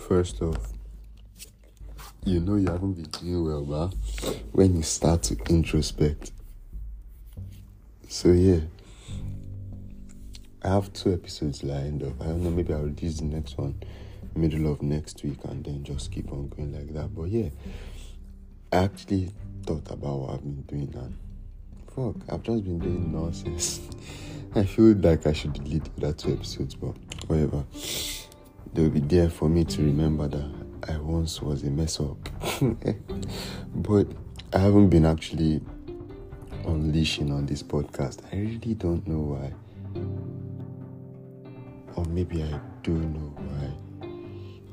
First off, you know you haven't been doing well, but when you start to introspect. So yeah, I have two episodes lined up. I don't know, maybe I'll release the next one middle of next week and then just keep on going like that. But yeah, I actually thought about what I've been doing and fuck, I've just been doing nonsense. I feel like I should delete the other two episodes, but whatever. They'll be there for me to remember that I once was a mess up. but I haven't been actually unleashing on this podcast. I really don't know why. Or maybe I do know why.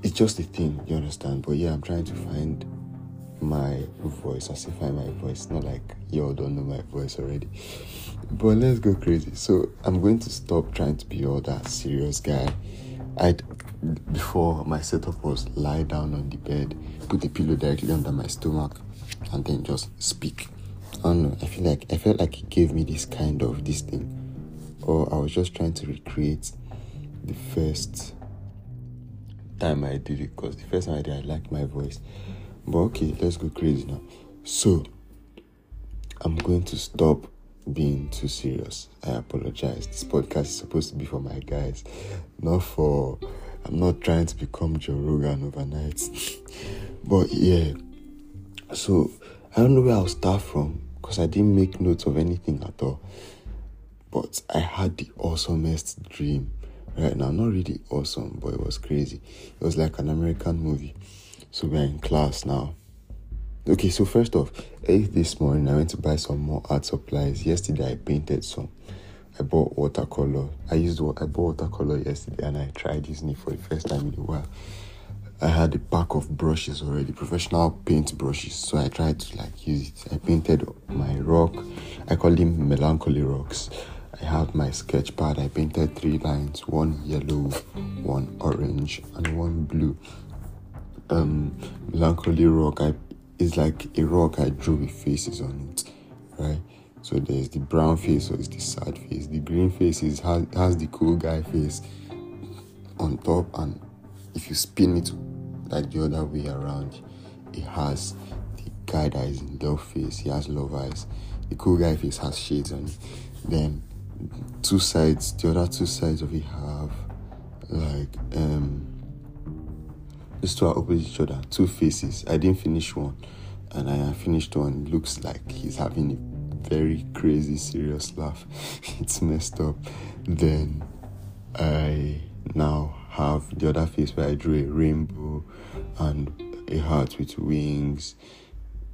It's just a thing, you understand? But yeah, I'm trying to find my voice. I say find my voice, not like y'all don't know my voice already. But let's go crazy. So I'm going to stop trying to be all that serious guy. I before my setup was lie down on the bed, put the pillow directly under my stomach, and then just speak. I don't know. I feel like I felt like it gave me this kind of this thing, or I was just trying to recreate the first time I did it. Cause the first time I did, I liked my voice. But okay, let's go crazy now. So I'm going to stop being too serious. I apologize. This podcast is supposed to be for my guys, not for. I'm not trying to become Joe Rogan overnight. but yeah, so I don't know where I'll start from because I didn't make notes of anything at all. But I had the awesomest dream right now. Not really awesome, but it was crazy. It was like an American movie. So we're in class now Okay, so first off, eight this morning I went to buy some more art supplies. Yesterday I painted some. I bought watercolor. I used I bought watercolor yesterday and I tried using it for the first time in a while. I had a pack of brushes already, professional paint brushes. So I tried to like use it. I painted my rock. I call them melancholy rocks. I have my sketch pad. I painted three lines, one yellow, one orange, and one blue. Um, melancholy rock. I it's like a rock I drew with faces on it, right? So there's the brown face, so it's the sad face. The green face is has, has the cool guy face on top, and if you spin it like the other way around, it has the guy that is in love face. He has love eyes. The cool guy face has shades on it. Then two sides, the other two sides of it have like um these two are opposite each other, two faces. I didn't finish one, and I finished one. Looks like he's having a very crazy, serious laugh. it's messed up. Then I now have the other face where I drew a rainbow and a heart with wings.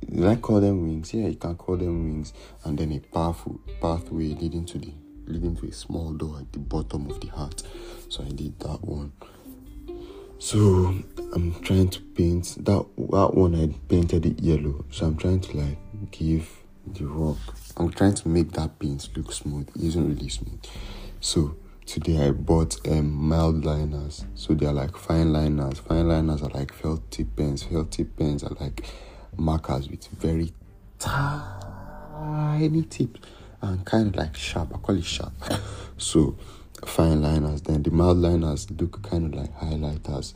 Did I call them wings? Yeah, you can call them wings. And then a pathway, pathway leading to the leading to a small door at the bottom of the heart. So I did that one. So I'm trying to paint that that one I painted it yellow. So I'm trying to like give the rock. I'm trying to make that paint look smooth. It isn't really smooth. So today I bought um, mild liners. So they're like fine liners. Fine liners are like felt tip pens. Felt tip pens are like markers with very tiny tips and kind of like sharp. I call it sharp. So fine liners. Then the mild liners look kind of like highlighters,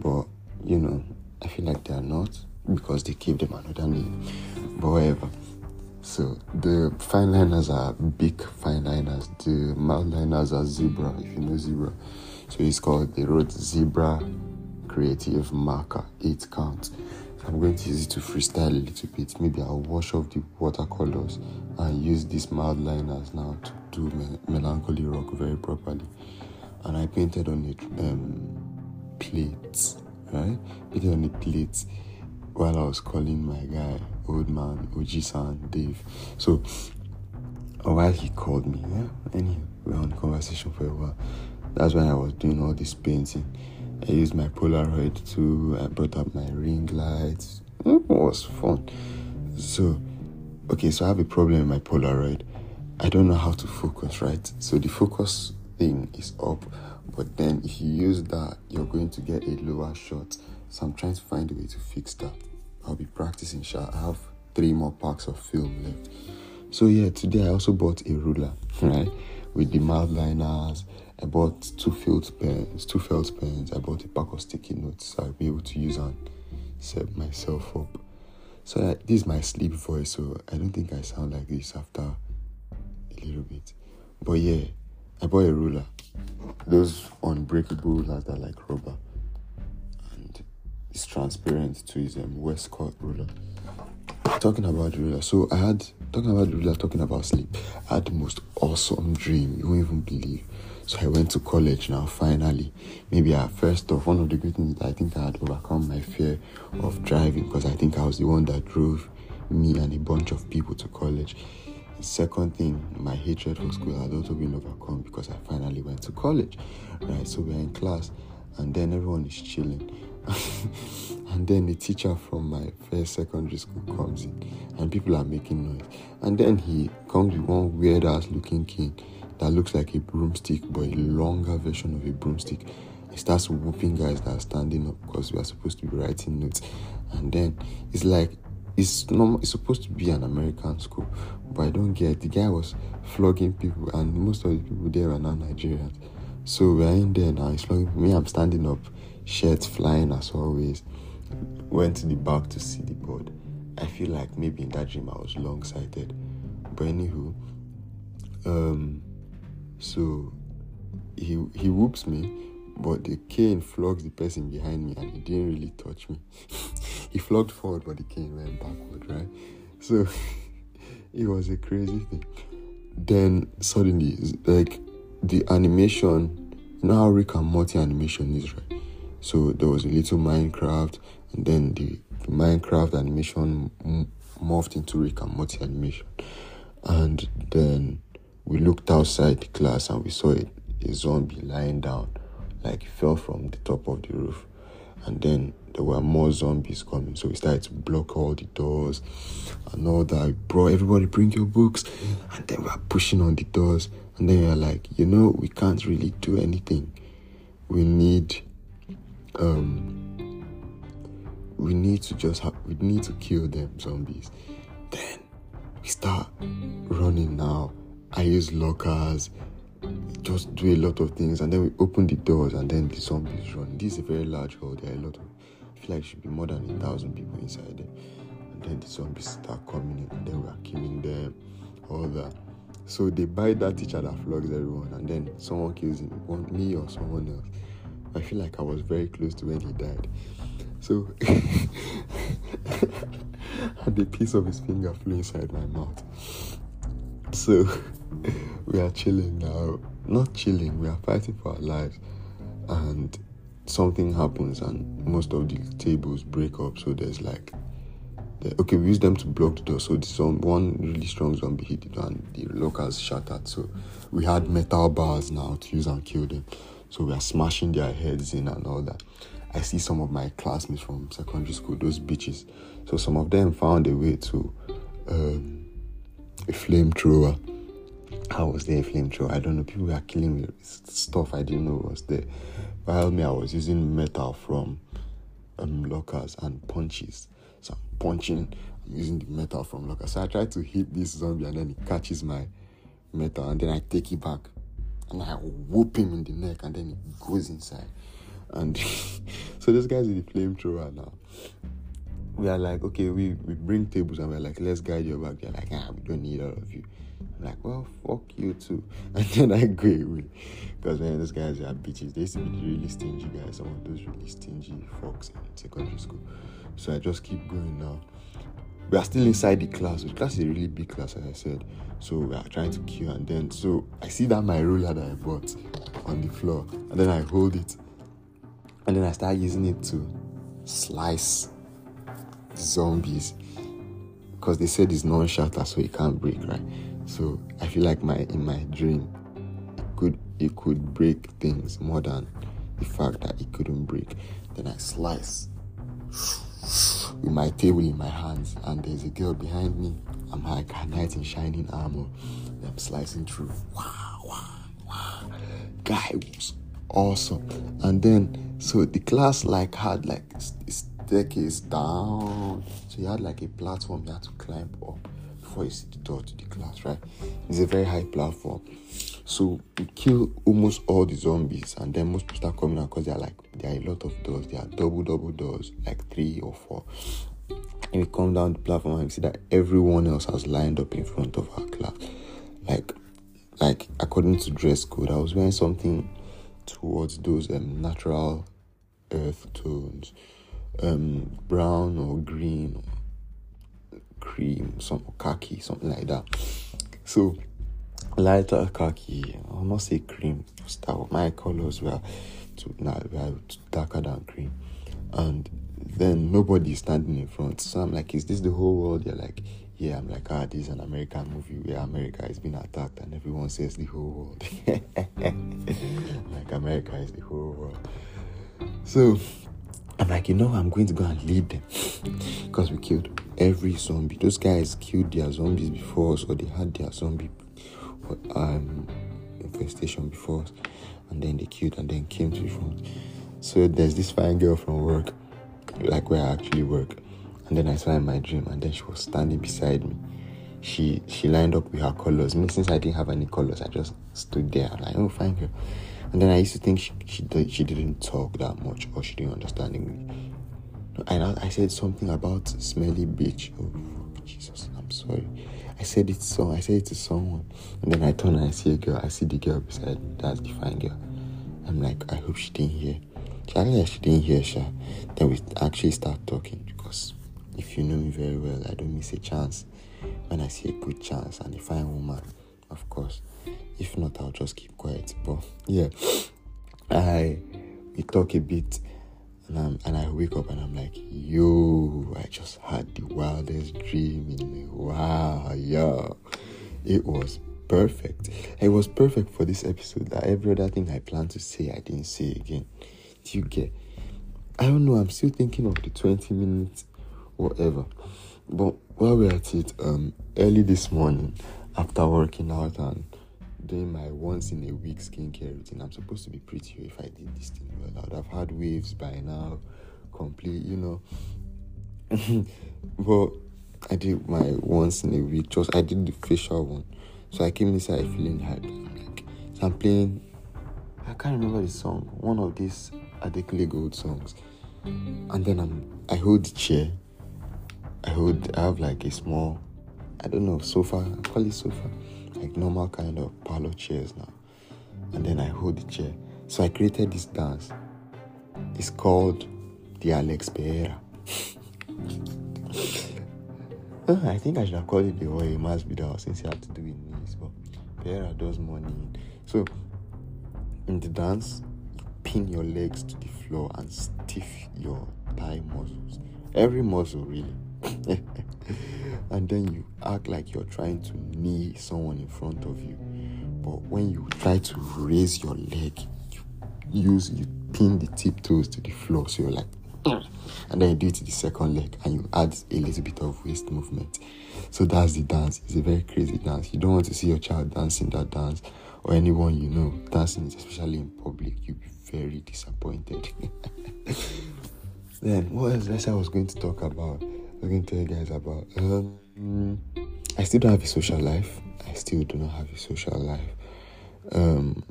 but you know, I feel like they are not because they gave them name. But whatever. So the fine liners are Bic fine liners. The mild liners are zebra, if you know zebra. So it's called the wrote zebra creative marker, eight count. So I'm going to use it to freestyle a little bit. Maybe I'll wash off the watercolors and use these mild liners now to do melancholy rock very properly. And I painted on it um, plates, right? Painted on the plates while I was calling my guy, old man, Oji-san, Dave. So while he called me, yeah, anyway, we were on conversation for a while. That's when I was doing all this painting. I used my Polaroid too. I brought up my ring lights. It was fun. So, okay, so I have a problem with my Polaroid. I don't know how to focus, right? So the focus thing is up, but then if you use that, you're going to get a lower shot. So I'm trying to find a way to fix that. I'll be practicing shot. I have three more packs of film left. So yeah, today I also bought a ruler, right? with the mild liners. I bought two felt pens, two felt pens. I bought a pack of sticky notes so I'll be able to use and set myself up. So this is my sleep voice, so I don't think I sound like this after little bit. But yeah, I bought a ruler. Those unbreakable rulers that like rubber. And it's transparent to his um, Westcott ruler. Talking about ruler, so I had talking about ruler, talking about sleep. I had the most awesome dream. You won't even believe. So I went to college now, finally. Maybe at first off, one of the good things I think I had overcome my fear of driving because I think I was the one that drove me and a bunch of people to college. The second thing, my hatred for school had also been overcome because I finally went to college. Right, so we're in class and then everyone is chilling. and then the teacher from my first secondary school comes in and people are making noise. And then he comes with one weird ass looking kid that looks like a broomstick, but a longer version of a broomstick. He starts whooping guys that are standing up because we are supposed to be writing notes. And then it's like it's normal it's supposed to be an American school, but I don't get the guy was flogging people and most of the people there are not Nigerians. So we're in there now, he's flogging me, I'm standing up, shirts flying as always. Went to the back to see the board. I feel like maybe in that dream I was long sighted. But anywho, um so he he whoops me, but the cane flogged the person behind me, and he didn't really touch me. he flogged forward, but the cane went backward, right? So it was a crazy thing. Then suddenly, like the animation, you know how Rick and Morty animation is, right? So there was a little Minecraft, and then the, the Minecraft animation m- morphed into Rick and Morty animation, and then we looked outside the class and we saw a, a zombie lying down, like fell from the top of the roof. And then there were more zombies coming, so we started to block all the doors and all that. Bro, everybody bring your books, and then we are pushing on the doors. And then we are like, you know, we can't really do anything. We need, um, we need to just have, we need to kill them zombies. Then we start running now I use lockers, just do a lot of things, and then we open the doors, and then the zombies run. This is a very large hall. There are a lot of, I feel like should be more than a thousand people inside there. And then the zombies start coming in, and then we are killing them, all that. So they bite that teacher that flogs everyone, and then someone kills him, one me or someone else. I feel like I was very close to when he died. So, and a piece of his finger flew inside my mouth. So we are chilling now. Not chilling, we are fighting for our lives. And something happens, and most of the tables break up. So there's like, the, okay, we use them to block the door. So this one, one really strong zombie hit it, and the locals shattered. So we had metal bars now to use and kill them. So we are smashing their heads in and all that. I see some of my classmates from secondary school, those bitches. So some of them found a way to um, a flamethrower I was there, flamethrower. I don't know. People were killing me stuff I didn't know was there. While me, I was using metal from um, lockers and punches. So I'm punching. I'm using the metal from lockers. So I try to hit this zombie, and then he catches my metal, and then I take it back, and I whoop him in the neck, and then he goes inside. And so this guy's in the flamethrower now. We are like, okay, we, we bring tables and we're like, let's guide you back. They're like, ah, we don't need all of you. I'm like, well, fuck you too. And then I go away. Because, man, those guys are bitches. They used to be really stingy guys. Some of those really stingy folks in secondary school. So I just keep going now. We are still inside the class. The class is a really big class, as I said. So we are trying to queue. And then, so I see that my ruler that I bought on the floor. And then I hold it. And then I start using it to slice zombies. Because they said it's non-shatter, so it can't break, right? So I feel like my in my dream it could it could break things more than the fact that it couldn't break. Then I slice with my table in my hands and there's a girl behind me. I'm like a knight in shining armor. I'm slicing through. Wow, wow, wow. Guy was awesome. And then so the class like had like staircase down. So you had like a platform you had to climb up before you see the door to the class, right? It's a very high platform. So you kill almost all the zombies, and then most people start coming out because there are like there are a lot of doors. There are double double doors, like three or four. And we come down the platform and we see that everyone else has lined up in front of our class. Like like according to dress code, I was wearing something towards those um, natural earth tones, um, brown or green, or cream, some khaki, something like that. So lighter khaki, I'll not say cream. That my colors were to now were darker than cream, and then nobody is standing in front. So I'm like, is this the whole world? You're like, yeah. I'm like, ah, this is an American movie where America is being attacked and everyone says the whole world. like America is the whole world. So I'm like, you know, I'm going to go and lead them because we killed every zombie. Those guys killed their zombies before us, or they had their zombie um, infestation before us, and then they killed and then came to the front. So there's this fine girl from work, like where I actually work, and then I saw her in my dream, and then she was standing beside me. She she lined up with her colors. Me, since I didn't have any colors, I just stood there. I'm like, oh, fine girl. And then I used to think she she, she didn't talk that much or she didn't understand English. And I, I said something about smelly bitch. Oh Jesus, I'm sorry. I said it so I said it to someone, and then I turn and I see a girl. I see the girl beside me. That's the fine girl. I'm like, I hope she didn't hear. Like she didn't hear, Sha. Then we actually start talking because if you know me very well, I don't miss a chance when I see a good chance and a fine woman, of course. If not, I'll just keep quiet. But yeah, I we talk a bit and I'm, and I wake up and I'm like, yo, I just had the wildest dream in me. Wow, yo. It was perfect. It was perfect for this episode. That every other thing I planned to say, I didn't say again. Do you get? I don't know. I'm still thinking of the 20 minutes, whatever. But while we're at it, um, early this morning, after working out and doing my once in a week skincare routine. I'm supposed to be prettier if I did this thing well. I would have had waves by now, complete, you know. but I did my once in a week. Just I did the facial one, so I came inside feeling happy. Like, so I'm playing. I can't remember the song. One of these Adekunle Gold songs, and then I'm. I hold the chair. I hold. I have like a small. I don't know sofa. I call it sofa like normal kind of parlor chairs now. And then I hold the chair. So I created this dance. It's called the Alex Pereira. Ah, I think I should have called it the Oye Masvidal since he had to do it knees, but Pereira does more money. So in the dance, you pin your legs to the floor and stiff your thigh muscles. Every muscle really. and then you act like you're trying to knee someone in front of you. But when you try to raise your leg, you use you pin the tiptoes to the floor, so you're like, mm, and then you do it to the second leg, and you add a little bit of waist movement. So that's the dance. It's a very crazy dance. You don't want to see your child dancing that dance, or anyone you know dancing, especially in public. You'll be very disappointed. then what else I was going to talk about? I'm going to tell you guys about. Um, I still don't have a social life. I still do not have a social life. Um,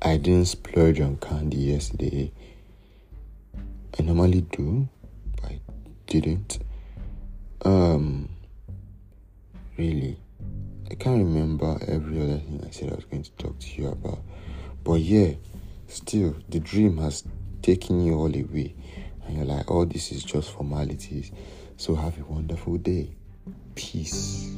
I didn't splurge on candy yesterday. I normally do, but I didn't. Um, really, I can't remember every other thing I said I was going to talk to you about. But yeah, still, the dream has taken you all away and you're like, oh, this is just formalities. So have a wonderful day. Peace.